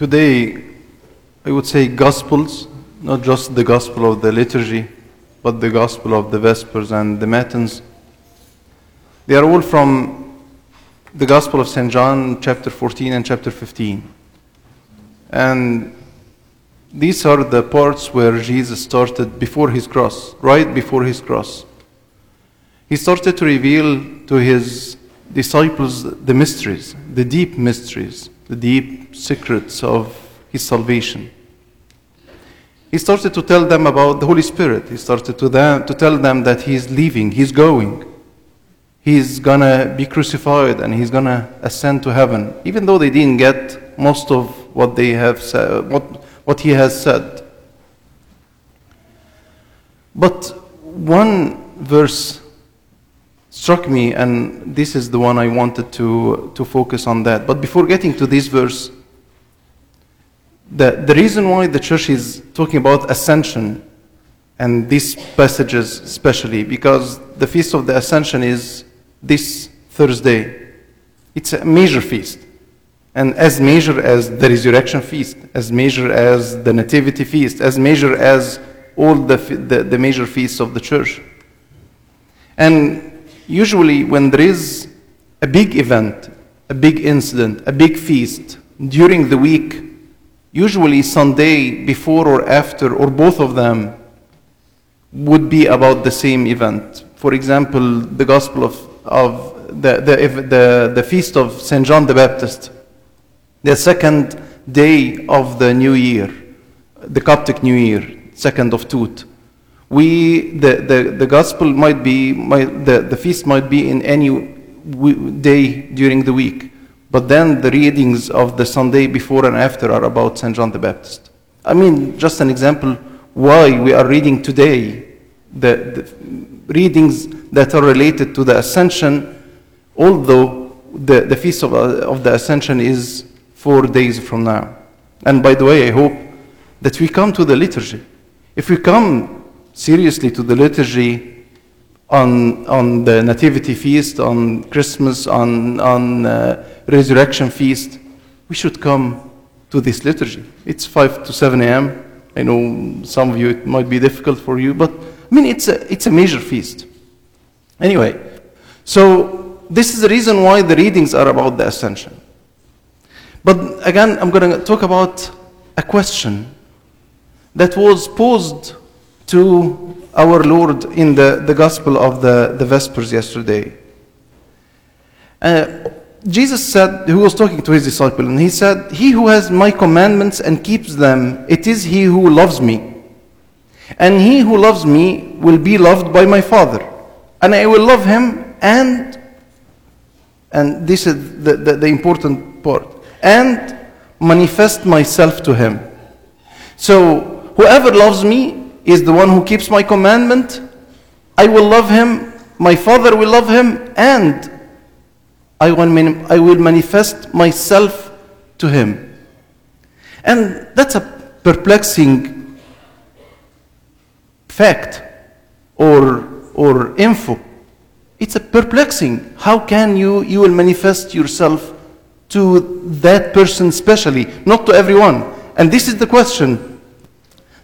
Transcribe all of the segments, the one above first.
Today, I would say Gospels, not just the Gospel of the liturgy, but the Gospel of the Vespers and the Matins. They are all from the Gospel of St. John, chapter 14 and chapter 15. And these are the parts where Jesus started before his cross, right before his cross. He started to reveal to his disciples the mysteries, the deep mysteries, the deep secrets of his salvation. He started to tell them about the Holy Spirit. He started to, them, to tell them that he's leaving, he's going. He's gonna be crucified and he's gonna ascend to heaven, even though they didn't get most of what they have said, what, what he has said. But one verse struck me, and this is the one I wanted to, to focus on that. But before getting to this verse, the, the reason why the church is talking about ascension and these passages especially, because the feast of the ascension is this Thursday. It's a major feast. And as major as the resurrection feast, as major as the nativity feast, as major as all the, the, the major feasts of the church. And usually, when there is a big event, a big incident, a big feast during the week, usually Sunday before or after, or both of them, would be about the same event. For example, the Gospel of, of the, the, the, the feast of St. John the Baptist, the second day of the new year, the Coptic New Year, second of Tut. We, the, the, the gospel might be, might, the, the feast might be in any day during the week, but then the readings of the Sunday before and after are about St. John the Baptist. I mean, just an example why we are reading today the, the readings that are related to the Ascension, although the, the feast of, of the Ascension is four days from now. And by the way, I hope that we come to the liturgy. If we come seriously to the liturgy on, on the Nativity feast, on Christmas, on, on uh, Resurrection feast, we should come to this liturgy. It's 5 to 7 a.m. I know some of you it might be difficult for you, but I mean, it's a, it's a major feast. Anyway, so this is the reason why the readings are about the ascension. But again, I'm going to talk about a question that was posed to our Lord in the, the Gospel of the, the Vespers yesterday. Uh, Jesus said, he was talking to his disciple, and he said, He who has my commandments and keeps them, it is he who loves me. And he who loves me will be loved by my Father. And I will love him, and, and this is the, the, the important part, and manifest myself to him. So, whoever loves me is the one who keeps my commandment. I will love him, my Father will love him, and I will, manifest myself to him. And that's a perplexing fact or, or info. It's a perplexing. How can you, you will manifest yourself to that person specially, not to everyone? And this is the question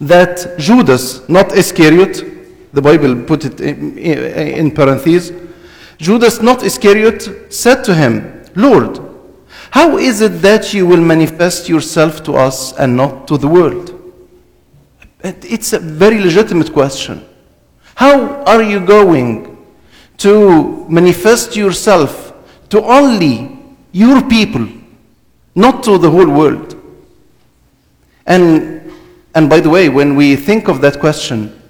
that Judas, not Iscariot, the Bible put it in, in parentheses, Judas, not Iscariot, said to him, Lord, how is it that you will manifest yourself to us and not to the world? It's a very legitimate question. How are you going to manifest yourself to only your people, not to the whole world? And, and by the way, when we think of that question,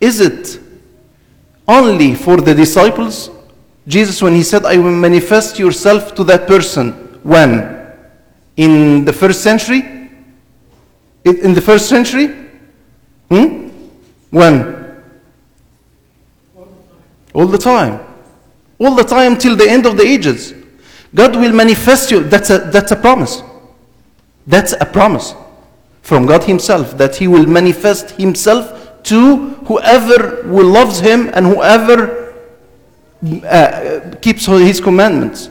is it only for the disciples Jesus, when he said, I will manifest yourself to that person, when? In the first century? In the first century? Hmm? When? All the time. All the time till the end of the ages. God will manifest you. That's a, that's a promise. That's a promise from God Himself that He will manifest Himself to whoever will loves Him and whoever uh, keeps his commandments.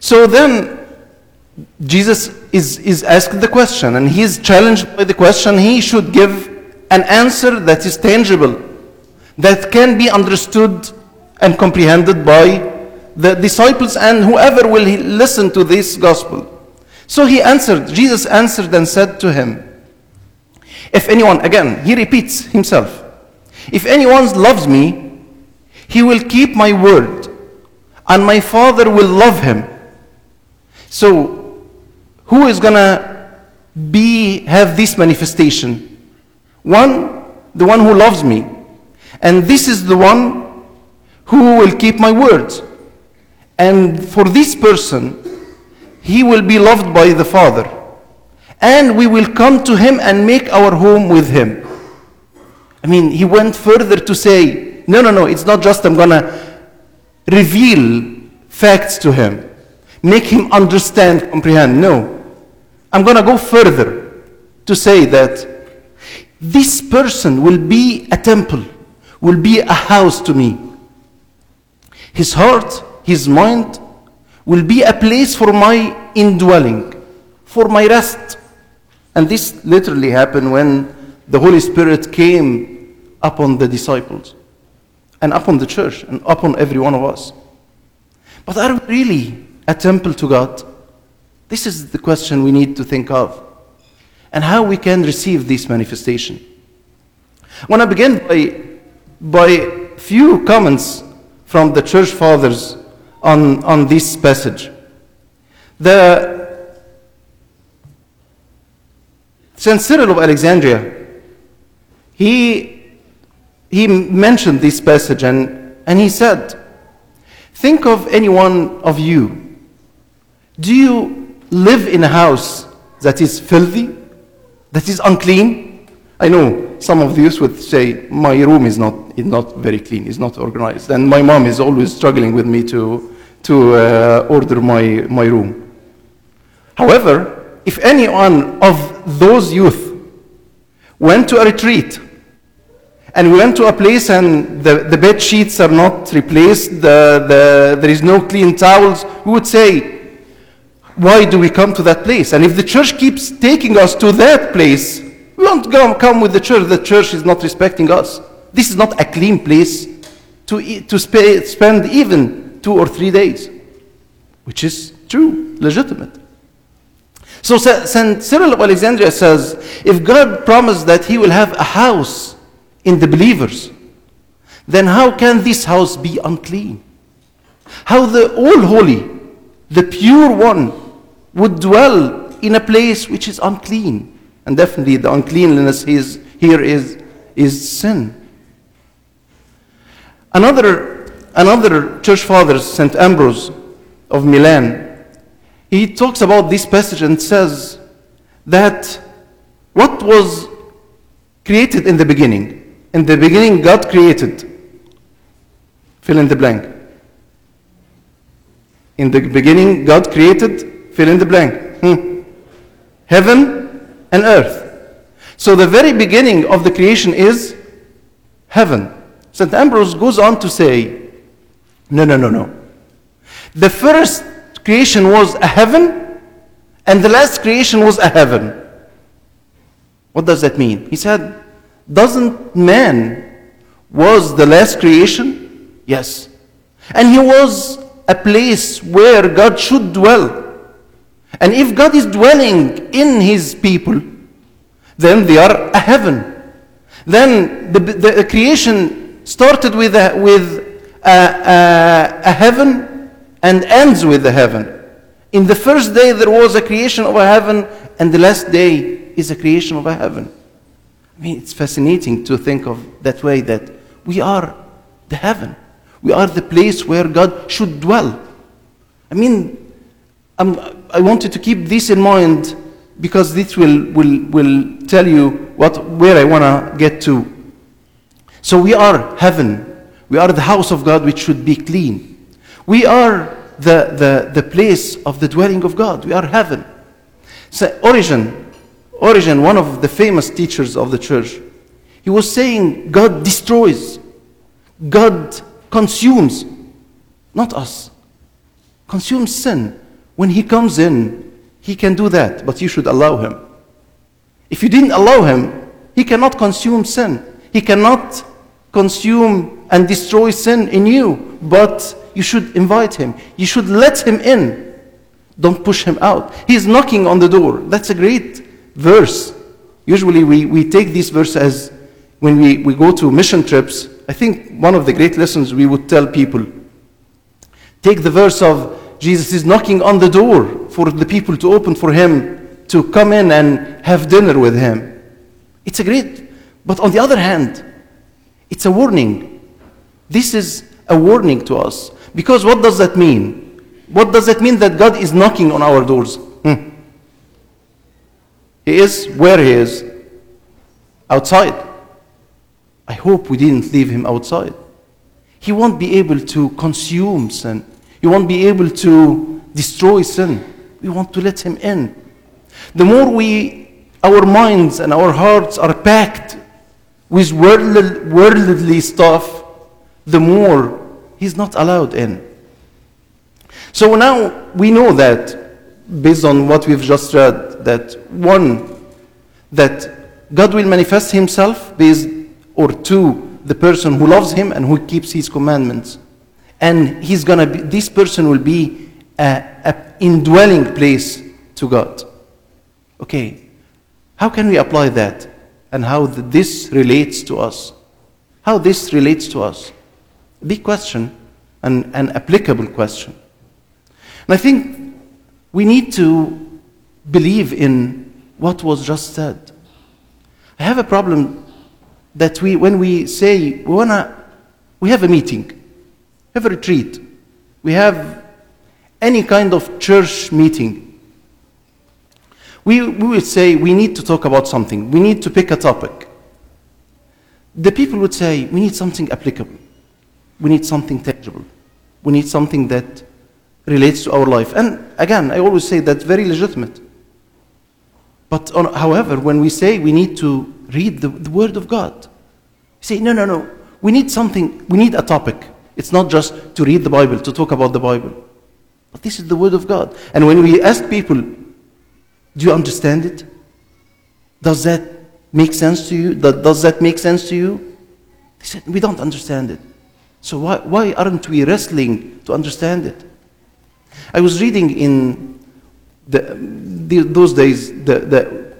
So then, Jesus is, is asked the question and he is challenged by the question, he should give an answer that is tangible, that can be understood and comprehended by the disciples and whoever will listen to this gospel. So he answered, Jesus answered and said to him, If anyone, again, he repeats himself, if anyone loves me, he will keep my word, and my Father will love him. So, who is to be have this manifestation? One, the one who loves me. And this is the one who will keep my words. And for this person, he will be loved by the Father. And we will come to him and make our home with him. I mean, he went further to say, no, no, no, it's not just I'm going to reveal facts to him, make him understand, comprehend. No. I'm going to go further to say that this person will be a temple, will be a house to me. His heart, his mind will be a place for my indwelling, for my rest. And this literally happened when the Holy Spirit came upon the disciples and upon the church and upon every one of us. But are we really a temple to God? This is the question we need to think of and how we can receive this manifestation. When I begin by, by few comments from the church fathers on, on this passage. The Saint Cyril of Alexandria, he, he mentioned this passage and, and he said, Think of any one of you. Do you live in a house that is filthy, that is unclean? I know some of you would say, My room is not, is not very clean, is not organized. And my mom is always struggling with me to, to uh, order my, my room. However, if any one of those youth went to a retreat and we went to a place and the, the bed sheets are not replaced, the, the, there is no clean towels, we would say, why do we come to that place? And if the church keeps taking us to that place, we won't go, come with the church. The church is not respecting us. This is not a clean place to, to sp- spend even two or three days, which is true, legitimate. So St. Cyril of Alexandria says, if God promised that he will have a house in the believers, then how can this house be unclean? How the all holy, the pure one, would dwell in a place which is unclean? And definitely the uncleanliness is, here is, is sin. Another, another church father, St. Ambrose of Milan, he talks about this passage and says that what was created in the beginning, in the beginning, God created. Fill in the blank. In the beginning, God created, fill in the blank. Hmm. Heaven and earth. So the very beginning of the creation is heaven. St. Ambrose goes on to say, no, no, no, no. The first creation was a heaven, and the last creation was a heaven. What does that mean? He said, doesn't man was the last creation? Yes. And he was a place where God should dwell. And if God is dwelling in his people, then they are a heaven. Then the, the creation started with a, with a, a, a heaven and ends with a heaven. In the first day there was a creation of a heaven, and the last day is a creation of a heaven. I mean, it's fascinating to think of that way that we are the heaven. We are the place where God should dwell. I mean, I'm, i wanted to keep this in mind because this will, will, will tell you what, where I want to get to. So we are heaven. We are the house of God which should be clean. We are the, the, the place of the dwelling of God. We are heaven. So Origen, Origen, one of the famous teachers of the church, he was saying God destroys, God consumes, not us, consumes sin. When he comes in, he can do that, but you should allow him. If you didn't allow him, he cannot consume sin. He cannot consume and destroy sin in you, but you should invite him. You should let him in. Don't push him out. He's knocking on the door. That's a great verse. Usually we, we take this verse as when we, we go to mission trips. I think one of the great lessons we would tell people take the verse of Jesus is knocking on the door for the people to open for him to come in and have dinner with him. It's a great, but on the other hand, it's a warning. This is a warning to us. Because what does that mean? What does that mean that God is knocking on our doors? Hmm. He is where He is outside. I hope we didn't leave Him outside. He won't be able to consume sin, He won't be able to destroy sin. We want to let Him in. The more we, our minds and our hearts are packed with worldly, worldly stuff, the more He's not allowed in. So now we know that, based on what we've just read, that one, that God will manifest himself based, or two, the person who loves him and who keeps his commandments. And he's gonna be, this person will be a, a indwelling place to God. Okay, how can we apply that? And how this relates to us? How this relates to us? Big question, and an applicable question. And I think we need to believe in what was just said. I have a problem that we, when we say we wanna, we have a meeting, we have a retreat, we have any kind of church meeting. We, we would say we need to talk about something, we need to pick a topic. The people would say we need something applicable, we need something tangible, we need something that relates to our life. And again, I always say that's very legitimate. But on, however, when we say we need to read the, the Word of God, say, no, no, no. We need something, we need a topic. It's not just to read the Bible, to talk about the Bible. But this is the Word of God. And when we ask people, do you understand it? Does that make sense to you? Does that make sense to you? They said, we don't understand it. So why, why aren't we wrestling to understand it? I was reading in the, the, those days the, the,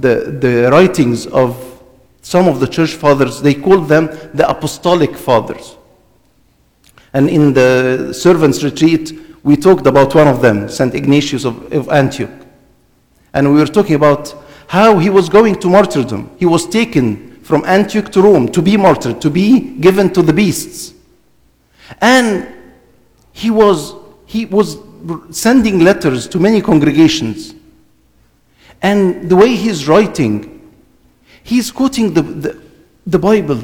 the, the writings of some of the church fathers, they called them the apostolic fathers. And in the servants' retreat, we talked about one of them, St. Ignatius of, of Antioch. And we were talking about how he was going to martyrdom. He was taken from Antioch to Rome to be martyred, to be given to the beasts. And he was he was sending letters to many congregations. And the way he's writing, he's quoting the, the, the, Bible.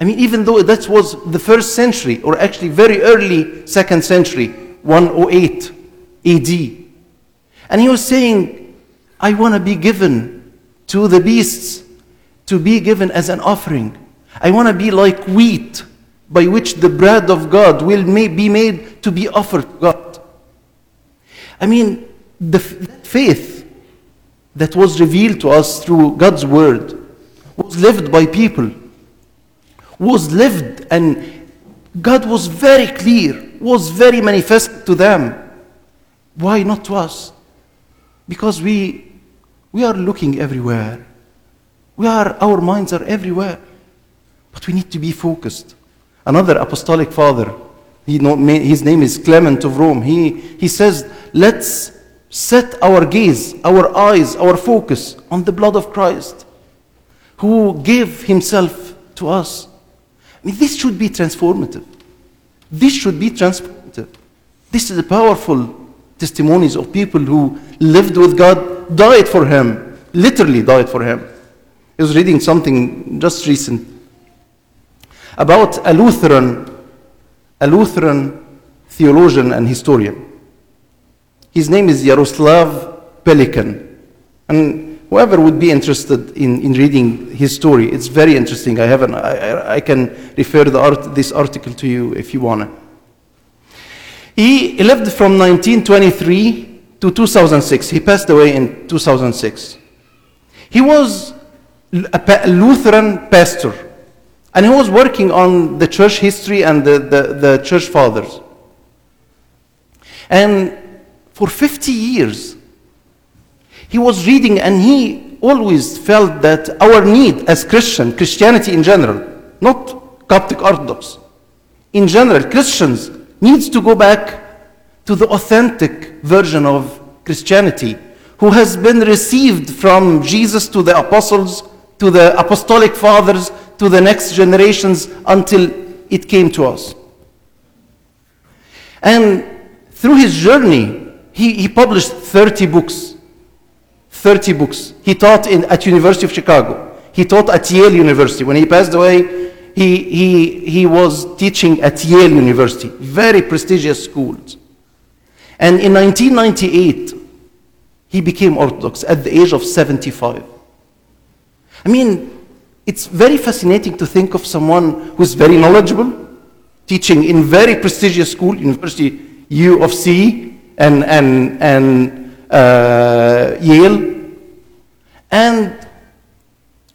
I mean, even though that was the first century, or actually very early second century, 108 AD. And he was saying, I want to be given to the beasts, to be given as an offering. I want to be like wheat by which the bread of God will be made to be offered to God. I mean, the faith that was revealed to us through God's word was lived by people, was lived, and God was very clear, was very manifest to them. Why not to us? Because we, we are looking everywhere. We are, our minds are everywhere. But we need to be focused. Another apostolic father, he his name is Clement of Rome, he, he says, let's set our gaze, our eyes, our focus on the blood of Christ, who gave himself to us. I mean, this should be transformative. This should be transformative. This is a powerful testimonies of people who lived with God, died for Him, literally died for Him. I was reading something just recent about a Lutheran, a Lutheran theologian and historian. His name is Yaroslav Pelikan. And whoever would be interested in, in reading his story, it's very interesting. I, have an, I, I can refer art, this article to you if you want. He lived from 1923 to 2006. He passed away in 2006. He was a Lutheran pastor, and he was working on the church history and the, the, the church fathers. And for 50 years, he was reading and he always felt that our need as Christian, Christianity in general, not Coptic Orthodox, in general, Christians needs to go back to the authentic version of Christianity, who has been received from Jesus to the apostles, to the apostolic fathers, to the next generations until it came to us. And through his journey, he, he published 30 books. 30 books. He taught in, at University of Chicago. He taught at Yale University. When he passed away, he, he, he was teaching at Yale University, very prestigious schools. And in 1998, he became Orthodox at the age of 75. I mean, it's very fascinating to think of someone who's very knowledgeable, teaching in very prestigious school, University U of C and, and, and uh, Yale. And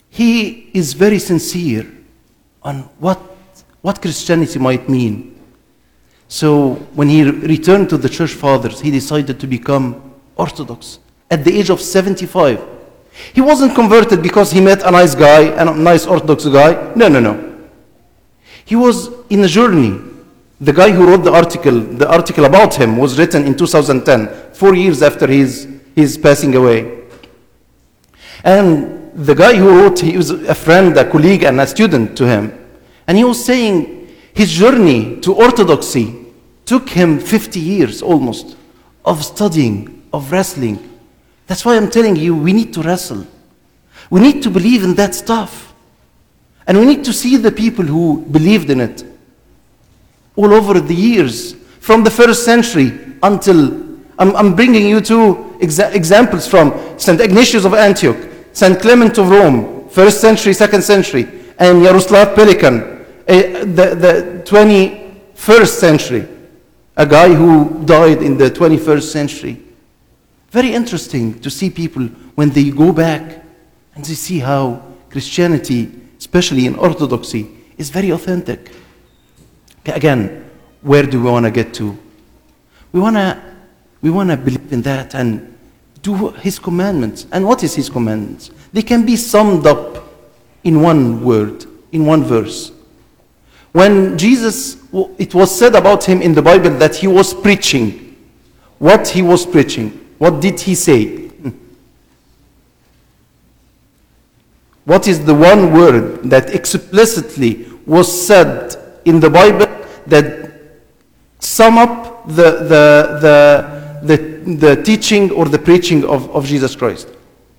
he is very sincere on what, what Christianity might mean. So when he re- returned to the church fathers, he decided to become Orthodox at the age of 75. He wasn't converted because he met a nice guy, a nice Orthodox guy. No, no, no. He was in a journey. The guy who wrote the article, the article about him was written in 2010, four years after his, his passing away. And the guy who wrote, he was a friend, a colleague, and a student to him. And he was saying his journey to orthodoxy took him 50 years almost of studying, of wrestling. That's why I'm telling you, we need to wrestle. We need to believe in that stuff. And we need to see the people who believed in it all over the years, from the first century until I'm, I'm bringing you two exa- examples from St. Ignatius of Antioch, St. Clement of Rome, first century, second century, and Yaroslav Pelikan, eh, the, the 21st century, a guy who died in the 21st century. Very interesting to see people when they go back and they see how Christianity, especially in Orthodoxy, is very authentic. Again, where do we want to get to? We want to we want to believe in that and do his commandments. And what is his commandments? They can be summed up in one word, in one verse. When Jesus, it was said about him in the Bible that he was preaching. What he was preaching? What did he say? What is the one word that explicitly was said in the Bible that sum up the, the, the, the, the teaching or the preaching of, of Jesus Christ?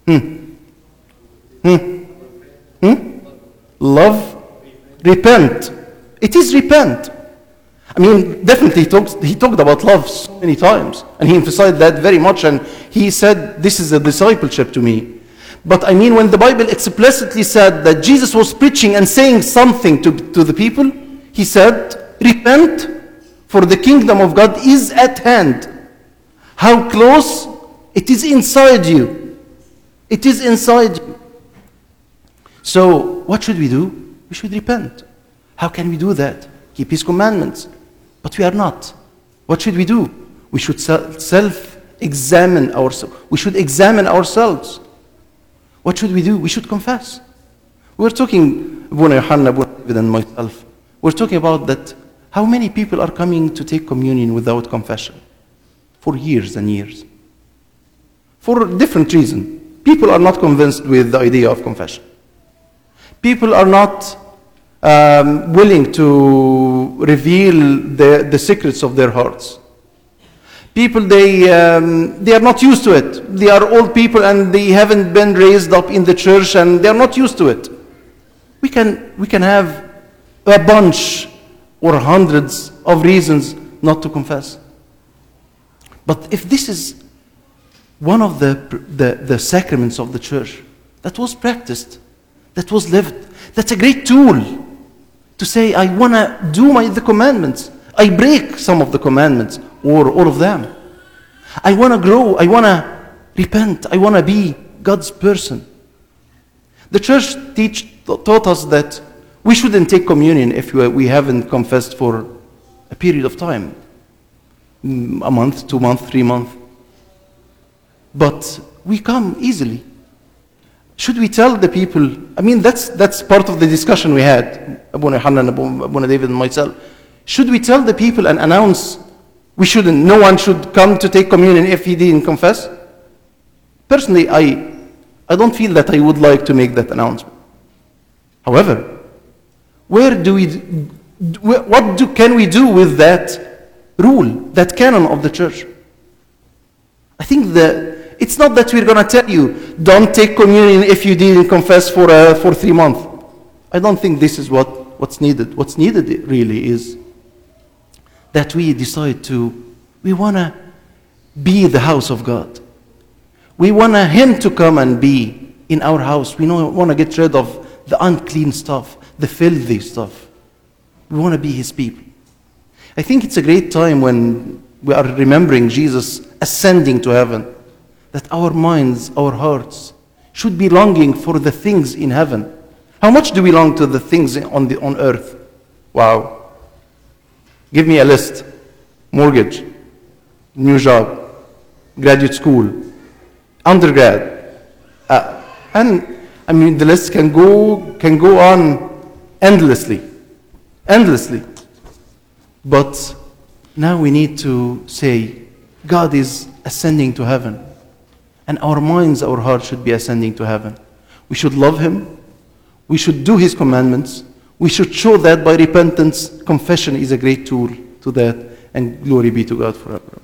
Hmm. Hmm. Hmm? Love, repent. It is repent. I mean, definitely he talks, he talked about love so many times, and he emphasized that very much, and he said, This is a discipleship to me. But I mean, when the Bible explicitly said that Jesus was preaching and saying something to, to the people, he said, Repent, for the kingdom of God is at hand. How close? It is inside you. It is inside you. So, what should we do? We should repent. How can we do that? Keep His commandments. But we are not. What should we do? We should self examine ourselves. We should examine ourselves. What should we do? We should confess. We're talking, and myself. We're talking about that. How many people are coming to take communion without confession? For years and years. For different reasons. People are not convinced with the idea of confession. People are not um, willing to reveal the, the secrets of their hearts. People, they, um, they are not used to it. They are old people and they haven't been raised up in the church and they are not used to it. We can, we can have a bunch or hundreds of reasons not to confess. But if this is one of the, the, the sacraments of the church that was practiced, that was lived, that's a great tool to say, I want to do my, the commandments. I break some of the commandments or all of them. I want to grow. I want to repent. I want to be God's person. The church teach, taught us that we shouldn't take communion if we, haven't confessed for a period of time Mm, a month, two months, three months. But we come easily. Should we tell the people? I mean, that's, that's part of the discussion we had, Abu Hanan, Abu, David, and myself. Should we tell the people and announce we shouldn't, no one should come to take communion if he didn't confess? Personally, I, I don't feel that I would like to make that announcement. However, where do we, what do, can we do with that rule, that canon of the church? I think that it's not that we're going to tell you, don't take communion if you didn't confess for, uh, for three months. I don't think this is what, what's needed. What's needed really is that we decide to, we want to be the house of God. We want Him to come and be in our house. We don't want to get rid of the unclean stuff, the filthy stuff. We want to be His people. I think it's a great time when we are remembering Jesus ascending to heaven, that our minds, our hearts, should be longing for the things in heaven. How much do we long to the things on, the, on earth? Wow. Give me a list mortgage, new job, graduate school, undergrad. Uh, and I mean, the list can go, can go on endlessly. Endlessly. But now we need to say, God is ascending to heaven. And our minds, our hearts should be ascending to heaven. We should love Him. We should do His commandments. We should show that by repentance. Confession is a great tool to that. And glory be to God forever.